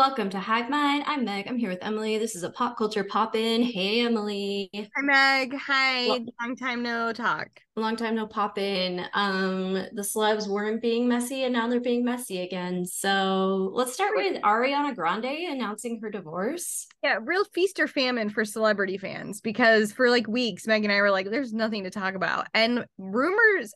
Welcome to Hive Mind. I'm Meg. I'm here with Emily. This is a pop culture pop in. Hey, Emily. Hi, Meg. Hi. Well- Long time no talk. Long time no pop in. Um, the celebs weren't being messy and now they're being messy again. So let's start with Ariana Grande announcing her divorce. Yeah, real feast or famine for celebrity fans because for like weeks, Meg and I were like, there's nothing to talk about. And rumors,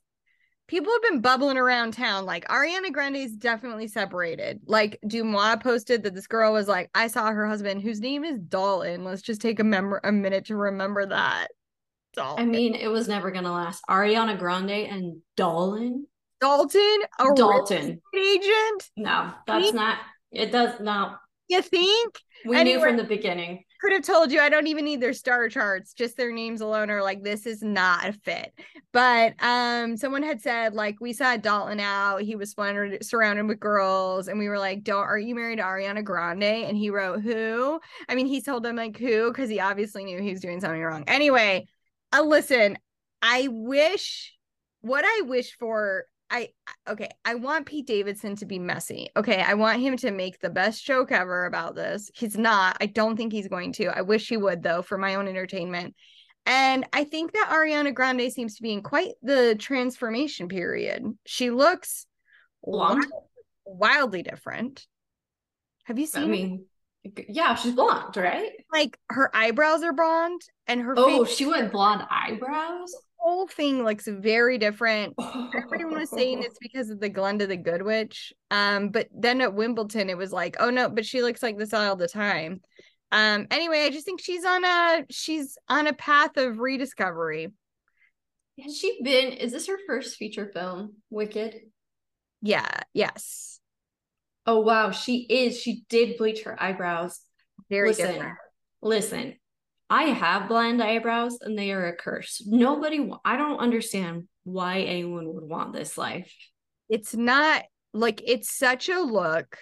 people have been bubbling around town. Like Ariana Grande's definitely separated. Like DeuxMoi posted that this girl was like, I saw her husband, whose name is Dalton. Let's just take a, mem- a minute to remember that. Dalton. I mean, it was never gonna last. Ariana Grande and Dolan. Dalton? A Dalton. agent? No, that's Me? not. It does not. You think? We knew from the beginning. Could have told you I don't even need their star charts, just their names alone are like this is not a fit. But um someone had said like we saw Dalton out, he was surrounded surrounded with girls, and we were like, Don't are you married to Ariana Grande? And he wrote who? I mean, he told them like who because he obviously knew he was doing something wrong. Anyway, uh, listen, I wish what I wish for I okay, I want Pete Davidson to be messy. Okay, I want him to make the best joke ever about this. He's not. I don't think he's going to. I wish he would though for my own entertainment. And I think that Ariana Grande seems to be in quite the transformation period. She looks Blonde? wild- wildly different. Have you seen I her? mean, yeah, she's blonde, right? like her eyebrows are blonde and her Oh, face, she went blonde eyebrows. Whole thing looks very different. everyone was saying it's because of the Glenda the Good Witch. Um, but then at Wimbledon, it was like, oh no, but she looks like this all the time. Um, anyway, I just think she's on a she's on a path of rediscovery. Has she been? Is this her first feature film? Wicked. Yeah, yes. Oh wow, she is. She did bleach her eyebrows. Very listen, different. listen. I have blonde eyebrows, and they are a curse. Nobody. I don't understand why anyone would want this life. It's not like it's such a look.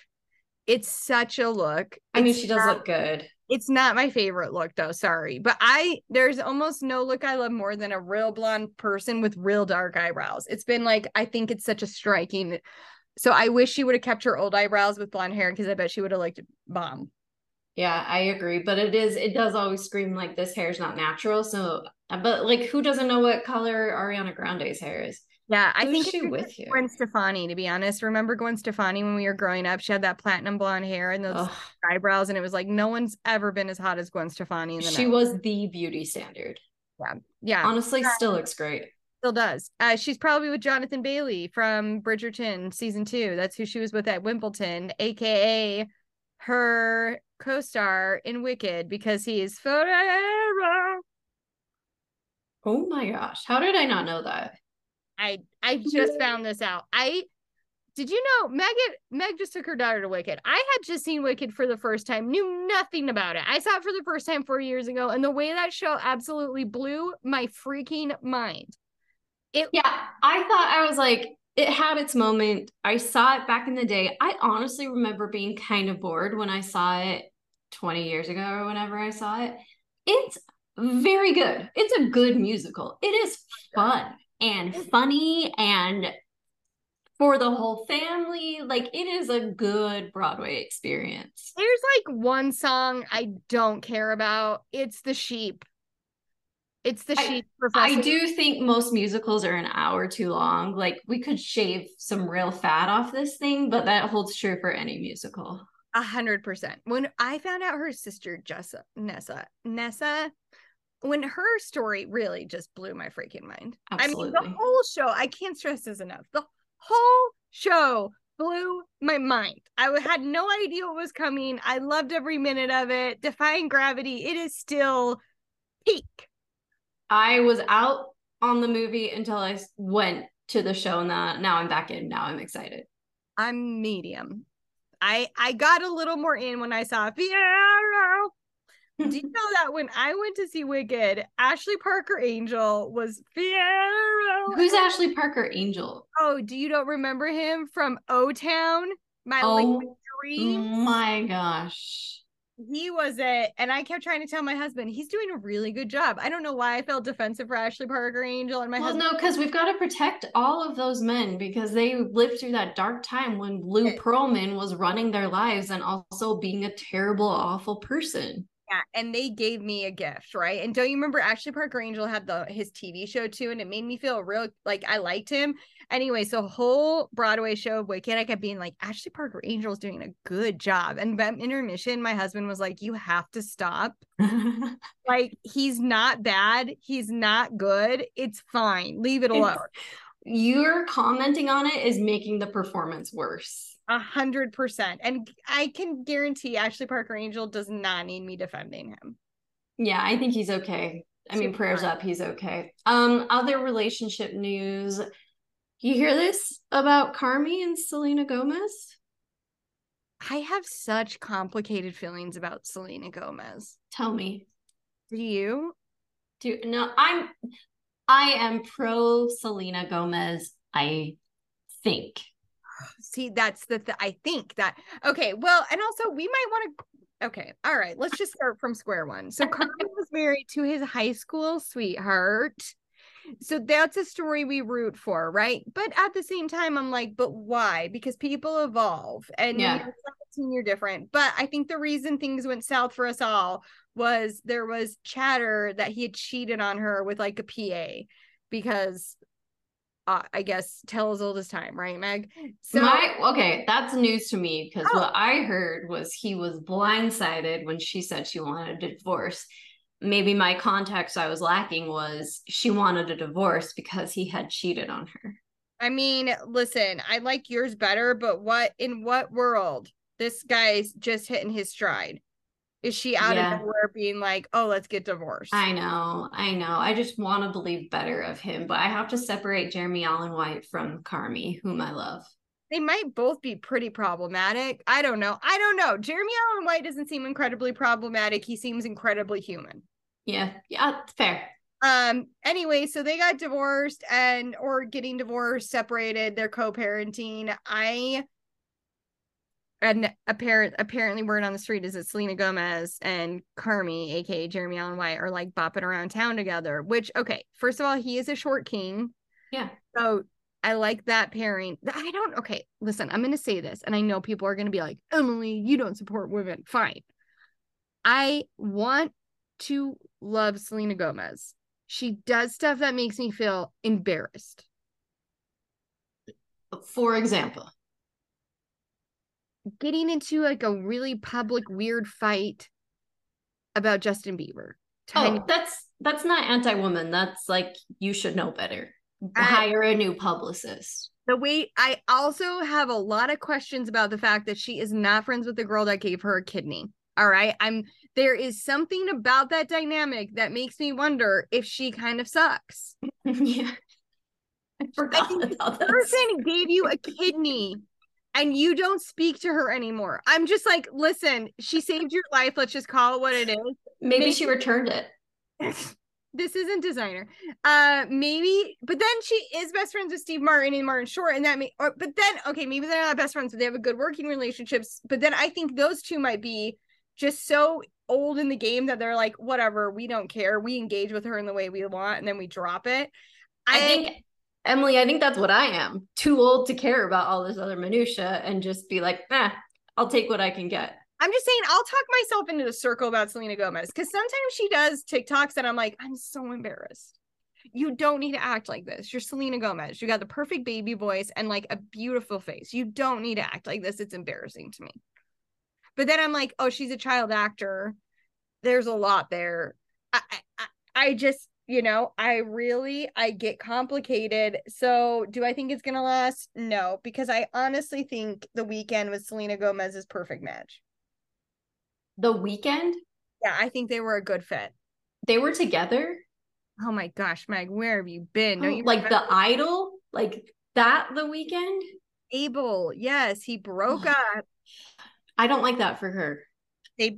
It's such a look. I mean, It's she does not- look good. It's not my favorite look though, sorry. But I there's almost no look I love more than a real blonde person with real dark eyebrows. It's been like I think it's such a striking. So I wish she would have kept her old eyebrows with blonde hair because I bet she would have looked bomb. Yeah, I agree. But it is. It does always scream like this hair is not natural. So, but like, who doesn't know what color Ariana Grande's hair is? Yeah, I Who's think she with you? Gwen Stefani, to be honest. Remember Gwen Stefani when we were growing up? She had that platinum blonde hair and those Ugh. eyebrows, and it was like no one's ever been as hot as Gwen Stefani in the She 90s. was the beauty standard. yeah. Yeah. Honestly, still looks great. still does. Uh, she's probably with Jonathan Bailey from Bridgerton season two. That's who she was with at Wimbledon, aka her co-star in Wicked, because he's forever. Oh my gosh, how did I not know that? I I just found this out. I did you know Meg Meg just took her daughter to Wicked. I had just seen Wicked for the first time, knew nothing about it. I saw it for the first time four years ago, and the way that show absolutely blew my freaking mind. It Yeah, I thought I was like, it had its moment. I saw it back in the day. I honestly remember being kind of bored when I saw it 20 years ago or whenever I saw it. It's very good. It's a good musical. It is fun and funny and for the whole family. Like, it is a good Broadway experience. There's like one song I don't care about. It's the sheep. It's the sheep I professor. do think most musicals are an hour too long. Like, we could shave some real fat off this thing, but that holds true for any musical. A hundred percent. When I found out her sister Jessa Nessa Nessa, when her story really just blew my freaking mind. I mean, the whole show. I can't stress this enough. The whole show blew my mind. I had no idea what was coming. I loved every minute of it. Defying gravity. It is still peak. I was out on the movie until I went to the show, and now, now I'm back in. Now I'm excited. I'm medium. I I got a little more in when I saw Fiyero. Do you know that when I went to see Wicked, Ashley Parker Angel was Fiyero? Who's Ashley Parker Angel? Oh, do you don't remember him from O Town? My Oh Liquid Dream. my gosh. He was it. And I kept trying to tell my husband he's doing a really good job. I don't know why I felt defensive for Ashley Parker Angel and my well, husband. no, because we've got to protect all of those men because they lived through that dark time when Lou Pearlman was running their lives and also being a terrible, awful person. Yeah, and they gave me a gift, right? And don't you remember Ashley Parker Angel had the his TV show too, and it made me feel real like I liked him. Anyway, so whole Broadway show of Wicked, I kept being like, Ashley Parker Angel is doing a good job. And by intermission, my husband was like, You have to stop. Like, he's not bad, he's not good. It's fine. Leave it alone. You're commenting on it is making the performance worse. A hundred percent. And I can guarantee Ashley Parker Angel does not need me defending him. Yeah, I think he's okay. I mean, prayers fine. up, he's okay. Um, other relationship news. You hear this about Carmy and Selena Gomez? I have such complicated feelings about Selena Gomez. Tell me. Do you? Do no, I'm I am pro Selena Gomez, I think. See, that's the th- I think that okay. Well, and also we might want to. Okay, all right. Let's just start from square one. So Carmen was married to his high school sweetheart. So that's a story we root for, right? But at the same time, I'm like, but why? Because people evolve, and Yeah. you're 17, you're different. But I think the reason things went south for us all was there was chatter that he had cheated on her with like a PA, because uh, I guess tell as old as time, right, Meg? So My okay, that's news to me because Oh. what I heard was he was blindsided when she said she wanted a divorce. Maybe my context I was lacking was she wanted a divorce because he had cheated on her. I mean, listen, I like yours better, but what in what world this guy's just hitting his stride? Is she out Yeah. of nowhere being like, oh, let's get divorced? I know, I know. I just want to believe better of him, but I have to separate Jeremy Allen White from Carmy, whom I love. they might both be pretty problematic. I don't know. I don't know. Jeremy Allen White doesn't seem incredibly problematic. He seems incredibly human. Yeah, yeah, fair. Um, anyway, so they got divorced and or getting divorced, separated, they're co-parenting. I and apparent apparently word on the street is that Selena Gomez and Carmy, aka Jeremy Allen White, are like bopping around town together. Which okay, first of all, he is a short king. Yeah. So I like that pairing. I don't okay, listen, I'm gonna say this, and I know people are gonna be like, Emily, you don't support women. Fine. I want to love Selena Gomez. She does stuff that makes me feel embarrassed. For example, Getting into like a really public weird fight about Justin Bieber. Oh, Tiny- oh, that's that's not anti-woman. That's like you should know better. I- Hire a new publicist. the way I also have a lot of questions about the fact that she is not friends with the girl that gave her a kidney. All right. I'm there is something about that dynamic that makes me wonder if she kind of sucks. yeah. I forgot think about The person gave you a kidney and you don't speak to her anymore. I'm just like, listen, she saved your life. Let's just call it what it is. Maybe maybe- she returned it. this isn't designer. Uh maybe, but then she is best friends with Steve Martin and Martin Short, and that may or but then okay, maybe they're not best friends, but they have a good working relationships. But then I think those two might be just so old in the game that they're like, whatever, we don't care. We engage with her in the way we want, and then we drop it. I think Emily, I think that's what I am. Too old to care about all this other minutia and just be like, eh, I'll take what I can get. I'm just saying, I'll talk myself into the circle about Selena Gomez because sometimes she does TikToks and I'm like, I'm so embarrassed. You don't need to act like this. You're Selena Gomez. You got the perfect baby voice and like a beautiful face. You don't need to act like this. It's embarrassing to me. But then I'm like, oh, she's a child actor. There's a lot there. I, I- I just, you know, I really, I get complicated. So do I think it's gonna last? No, because I honestly think the Weeknd with Selena Gomez's perfect match. The Weeknd, Yeah, I think they were a good fit. they were together. Oh my gosh, Meg, where have you been? No, oh, you like the idol, like that the Weeknd. Abel. Yes, he broke up. I don't like that for her. They,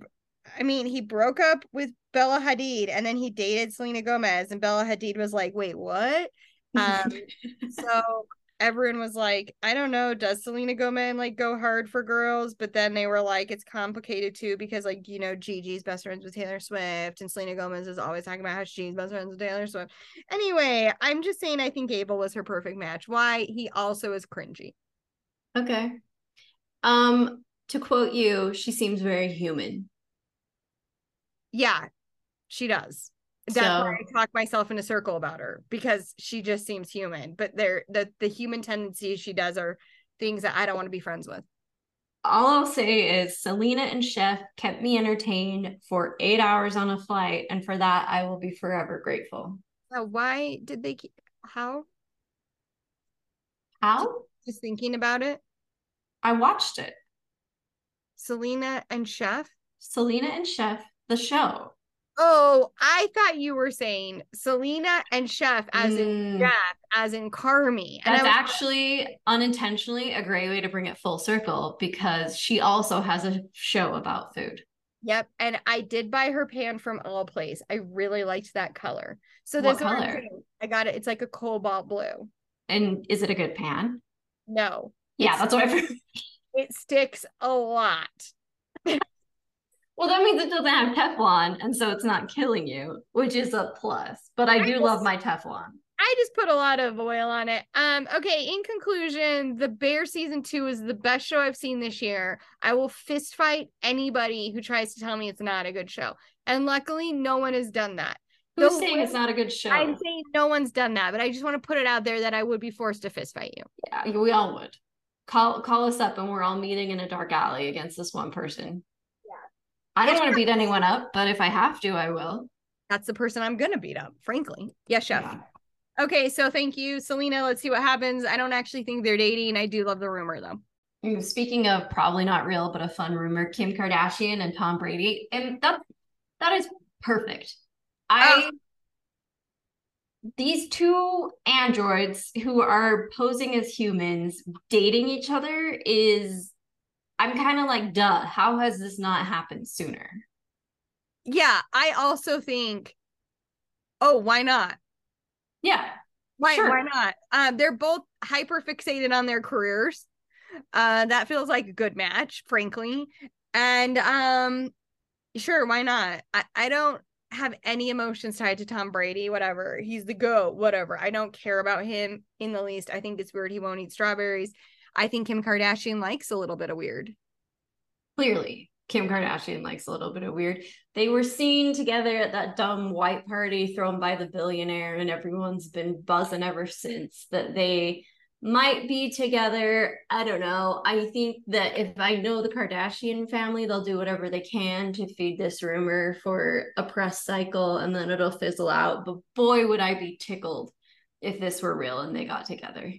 I mean, he broke up with Bella Hadid, and then he dated Selena Gomez, and Bella Hadid was like, "Wait, what?" Um, so everyone was like, I don't know, does Selena Gomez like go hard for girls? But then they were like, it's complicated too because like you know Gigi's best friends with Taylor Swift, and Selena Gomez is always talking about how she's best friends with Taylor Swift. Anyway, I'm just saying I think Abel was her perfect match. Why he also is cringy. Okay. Um, to quote you, she seems very human. Yeah, she does. That's so, why I talk myself in a circle about her because she just seems human. But there the the human tendencies she does are things that I don't want to be friends with. All I'll say is Selena and Chef kept me entertained for eight hours on a flight, and for that I will be forever grateful. Uh, why did they keep how? How? Just thinking about it. I watched it. Selena and Chef? Selena and Chef, the show. Oh, I thought you were saying Selena and Chef as mm. in Jeff, as in Carmy. And That's was- actually unintentionally a great way to bring it full circle because she also has a show about food. Yep. And I did buy her pan from Our Place. I really liked that color. So this color? I got it. It's like a cobalt blue. And is it a good pan? No. Yeah, that's what I've It sticks a lot. Well, that means it doesn't have Teflon, and so it's not killing you, which is a plus. But I do just, love my Teflon. I just put a lot of oil on it. Um, okay, in conclusion, The Bear season two is the best show I've seen this year. I will fist fight anybody who tries to tell me it's not a good show. And luckily, no one has done that. Who's no saying it's not a good show? I'm saying no one's done that, but I just want to put it out there that I would be forced to fist fight you. Yeah, we all would. Call call us up and we're all meeting in a dark alley against this one person. I don't want to beat anyone up, but if I have to, I will. That's the person I'm gonna beat up, frankly. Yes, chef. Yeah. Okay, so thank you, Selena. Let's see what happens. I don't actually think they're dating. I do love the rumor though. Speaking of probably not real, but a fun rumor, Kim Kardashian and Tom Brady, and that that is perfect. I oh. these two androids who are posing as humans dating each other is I'm kind of like, duh, how has this not happened sooner? Yeah, I also think, oh, why not? Yeah. Why sure. why not? Um, they're both hyper fixated on their careers. Uh, that feels like a good match, frankly. And um, sure, why not? I, I don't have any emotions tied to Tom Brady, whatever. He's the GOAT, whatever. I don't care about him in the least. I think it's weird he won't eat strawberries. I think Kim Kardashian likes a little bit of weird. Clearly, Kim Kardashian likes a little bit of weird. They were seen together at that dumb white party thrown by the billionaire, and everyone's been buzzing ever since that they might be together. I don't know. I think that if I know the Kardashian family, they'll do whatever they can to feed this rumor for a press cycle and then it'll fizzle out. But boy, would I be tickled if this were real and they got together.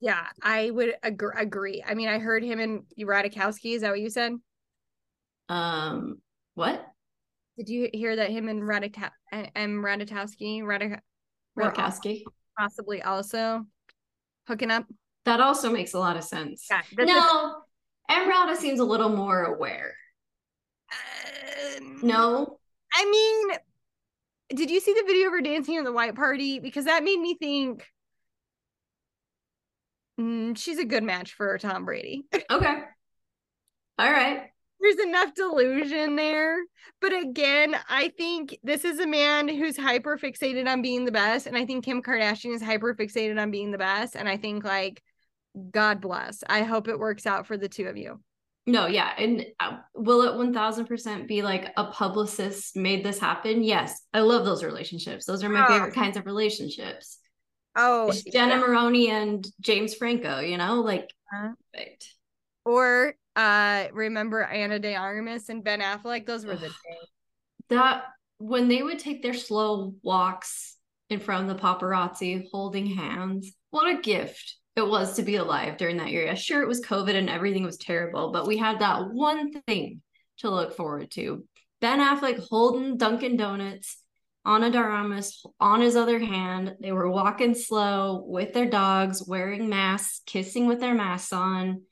Yeah, I would ag- agree. I mean, I heard him and Radikowski. Is that what you said? Um, what? Did you hear that him and Radika- M. Radikowski, Radik- Radikowski, possibly also hooking up? That also makes a lot of sense. Yeah, no, Emrata seems a little more aware. Um, no, I mean, did you see the video of her dancing in the white party? Because that made me think mm, she's a good match for Tom Brady. okay. All right. There's enough delusion there. But again, I think this is a man who's hyper fixated on being the best. And I think Kim Kardashian is hyper fixated on being the best. And I think, like, God bless. I hope it works out for the two of you. No, yeah. And uh, will it 1000% be like a publicist made this happen? Yes. I love those relationships. Those are my oh. favorite kinds of relationships. Oh, Jenna yeah. Maroney and James Franco, you know, like uh, perfect. Or uh remember Ana de Armas and Ben Affleck? Those were the days. That when they would take their slow walks in front of the paparazzi holding hands, what a gift it was to be alive during that era. Sure, it was COVID and everything was terrible, but we had that one thing to look forward to. Ben Affleck holding Dunkin' Donuts Ana de Armas on his other hand. They were walking slow with their dogs, wearing masks, kissing with their masks on.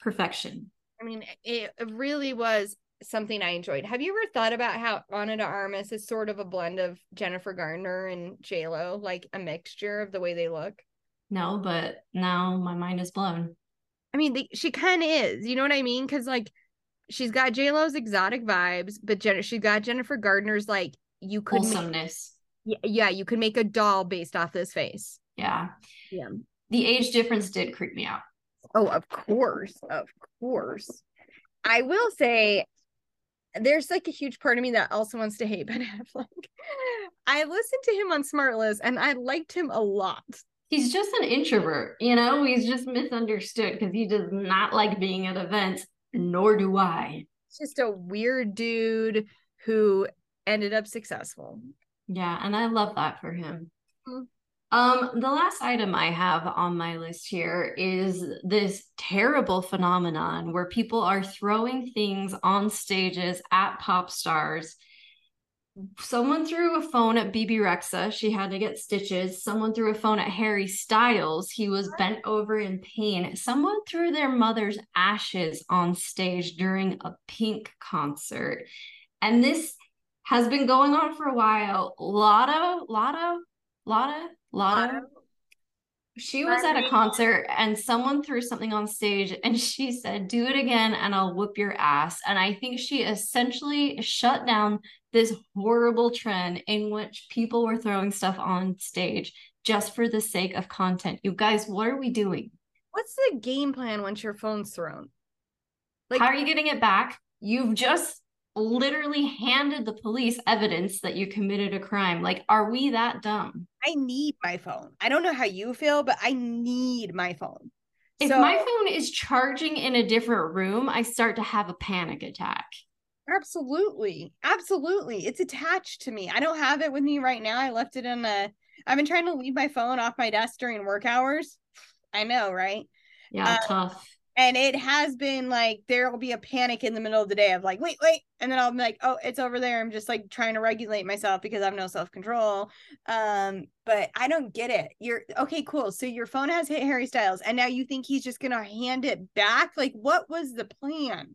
Perfection. I mean, it really was something I enjoyed. Have you ever thought about how Ana de Armas is sort of a blend of Jennifer Garner and J Lo, like a mixture of the way they look? No, but now my mind is blown. I mean, they, she kind of is. You know what I mean? Because like, she's got J Lo's exotic vibes, but Jen- she's got Jennifer Gardner's like you could make, Wholesomeness. yeah, yeah, you could make a doll based off this face. Yeah. Yeah. The age difference did creep me out. Oh, of course, of course. I will say, there's like a huge part of me that also wants to hate Ben Affleck. I listened to him on Smartless, and I liked him a lot. He's just an introvert, you know, he's just misunderstood because he does not like being at events, nor do I. Just a weird dude who ended up successful. Yeah, and I love that for him. Mm. Um, the last item I have on my list here is this terrible phenomenon where people are throwing things on stages at pop stars. Someone threw a phone at Bebe Rexha. She had to get stitches. Someone threw a phone at Harry Styles. He was bent over in pain. Someone threw their mother's ashes on stage during a Pink concert. And this has been going on for a while. Latto, Latto, Latto, Latto. She was at a concert and someone threw something on stage and she said, Do it again and I'll whoop your ass. And I think she essentially shut down this horrible trend in which people were throwing stuff on stage just for the sake of content. You guys, what are we doing? What's the game plan once your phone's thrown? Like, How are you getting it back? You've just literally handed the police evidence that you committed a crime. Like, are we that dumb? I need my phone. I don't know how you feel, but I need my phone. If So- my phone is charging in a different room, I start to have a panic attack. Absolutely. Absolutely. It's attached to me. I don't have it with me right now. I left it in a I've been trying to leave my phone off my desk during work hours. I know, right? Yeah, Uh, tough. And it has been like there will be a panic in the middle of the day of like, wait, wait. And then I'll be like, oh, it's over there. I'm just like trying to regulate myself because I have no self-control. Um, but I don't get it. You're okay, cool. So your phone has hit Harry Styles, and now you think he's just gonna hand it back? Like, what was the plan?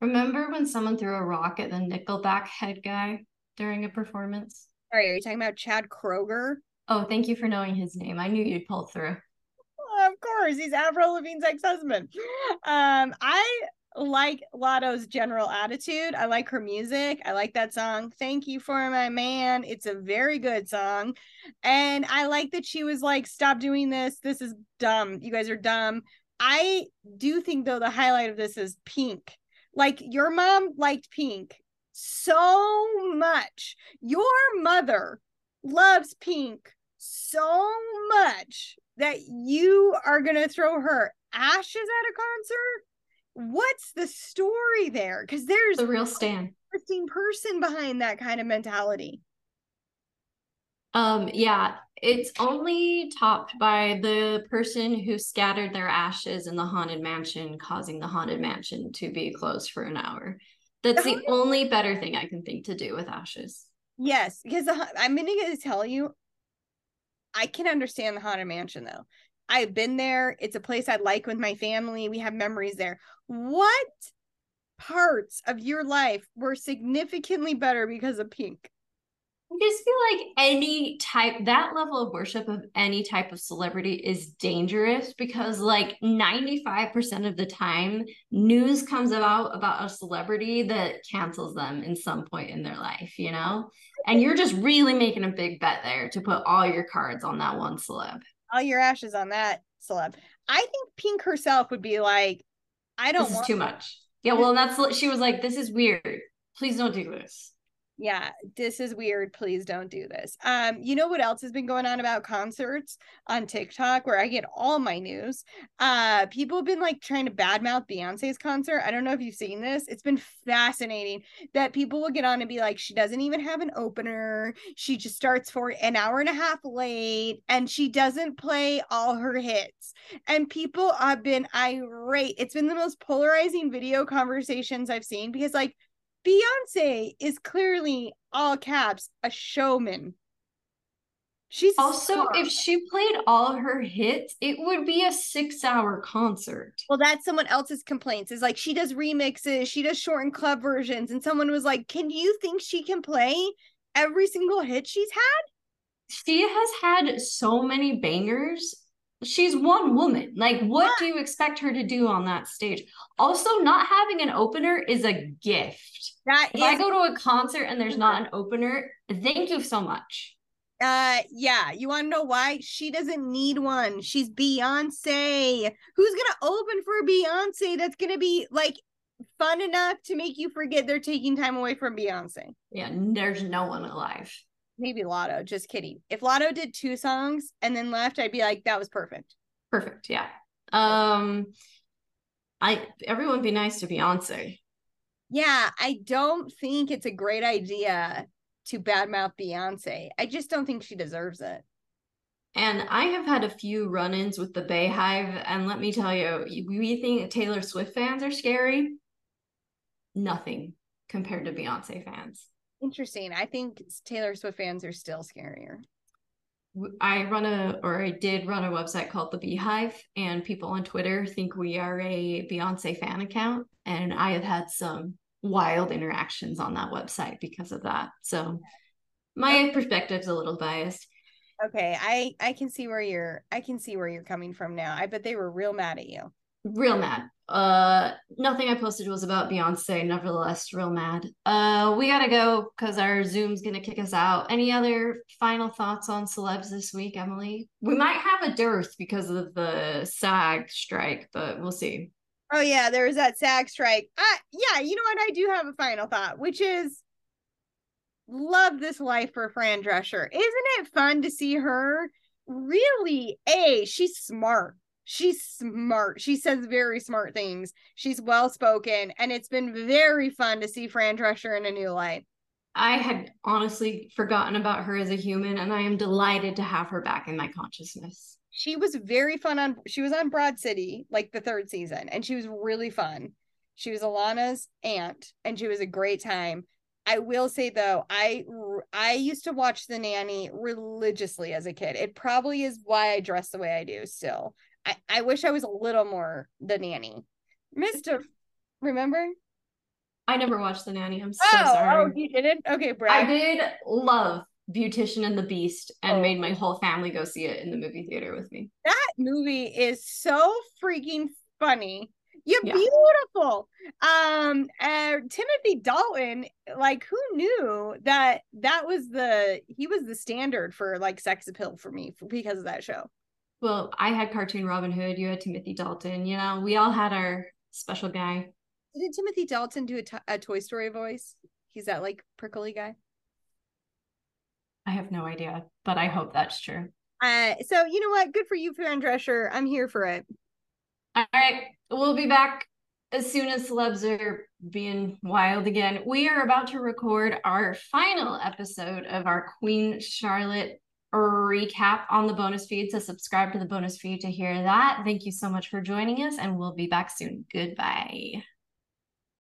Remember when someone threw a rock at the Nickelback head guy during a performance? Sorry, are you talking about Chad Kroeger? Oh, thank you for knowing his name. I knew you'd pull through. Of course, he's Avril Lavigne's ex-husband. Um, I like Latto's general attitude. I like her music. I like that song. Thank you for my man. It's a very good song. And I like that she was like, stop doing this. This is dumb. You guys are dumb. I do think though the highlight of this is Pink. Like your mom liked Pink so much. Your mother loves Pink so much that you are going to throw her ashes at a concert? What's the story there? Because there's The real Stan. interesting person behind that kind of mentality. Um, yeah, it's only topped by the person who scattered their ashes in the haunted mansion, causing the haunted mansion to be closed for an hour. That's the only better thing I can think to do with ashes. Yes, because the, I'm going to tell you, I can understand the Haunted Mansion though. I've been there. It's a place I like with my family. We have memories there. What parts of your life were significantly better because of Pink? I just feel like any type, that level of worship of any type of celebrity is dangerous because, like, 95% of the time, news comes about about a celebrity that cancels them in some point in their life, you know? And you're just really making a big bet there to put all your cards on that one celeb. All your ashes on that celeb. I think Pink herself would be like, I don't This is too much. Yeah, well, and that's, she was like, this is weird. Please don't do this. Yeah this is weird please don't do this. Um you know what else has been going on about concerts on tiktok where i get all my news? Uh people have been like trying to badmouth beyonce's concert. I don't know if you've seen this. It's been fascinating that people will get on and be like she doesn't even have an opener. She just starts for an hour and a half late and she doesn't play all her hits. And people have been irate. It's been the most polarizing video conversations i've seen because like Beyonce is clearly all caps a showman. She's Also, if she played all her hits, it would be a six hour concert. well, that's someone else's complaints. Is like she does remixes, she does short and club versions, and someone was like, "Can you think she can play every single hit she's had?" She has had so many bangers she's one woman. Like, what do you expect her to do on that stage? Also, not having an opener is a gift. That if is, I go to a concert and there's not an opener, thank you so much. uh, yeah. You want to know why? She doesn't need one. She's Beyonce. Who's gonna open for Beyonce? That's gonna be like fun enough to make you forget they're taking time away from Beyonce. Yeah, there's no one alive. Maybe Latto. Just kidding. If Latto did two songs and then left, I'd be like, that was perfect. Perfect. Yeah. Um, I everyone be nice to Beyonce. Yeah, I don't think it's a great idea to badmouth Beyonce. I just don't think she deserves it. And I have had a few run-ins with the BeyHive, and let me tell you, we think Taylor Swift fans are scary. Nothing compared to Beyonce fans. Interesting. I think Taylor Swift fans are still scarier. I run a, or I did run a website called The Beehive, and people on Twitter think we are a Beyonce fan account. And I have had some wild interactions on that website because of that. So my perspective's a little biased. Okay, I I can see where you're I can see where you're coming from now. I bet they were real mad at you. Real mad. Uh nothing I posted was about Beyonce, nevertheless, real mad. Uh we gotta go because our Zoom's gonna kick us out. Any other final thoughts on celebs this week, Emily? We might have a dearth because of the SAG strike, but we'll see. Oh yeah, there was that SAG strike. Uh yeah, you know what? I do have a final thought, which is love this life for Fran Drescher. Isn't it fun to see her? Really, a she's smart. She's smart. She says very smart things. She's well spoken, and it's been very fun to see Fran Drescher in a new light. I had honestly forgotten about her as a human, and I am delighted to have her back in my consciousness. She was very fun on. She was on Broad City, like the third season, and she was really fun. She was Ilana's aunt, and she was a great time. I will say though, I I used to watch The Nanny religiously as a kid. It probably is why I dress the way I do still. I, I wish I was a little more The Nanny. Mister, remember? I never watched The Nanny. I'm so oh, sorry. Oh, you didn't? Okay, Brad. I did love Beautician and the Beast and Oh. made my whole family go see it in the movie theater with me. That movie is so freaking funny. You're Yeah. beautiful. Um, uh, Timothy Dalton, like, who knew that that was the he was the standard for like sex appeal for me for, because of that show. Well, I had cartoon Robin Hood, you had Timothy Dalton, you know, we all had our special guy. Did Timothy Dalton do a, to- a Toy Story voice? He's that like prickly guy. I have no idea, but I hope that's true. Uh, so you know what? Good for you, Fran Drescher. I'm here for it. All right, we'll be back as soon as celebs are being wild again. We are about to record our final episode of our Queen Charlotte recap on the bonus feed. So subscribe to the bonus feed to hear that. Thank you so much for joining us, and we'll be back soon. Goodbye.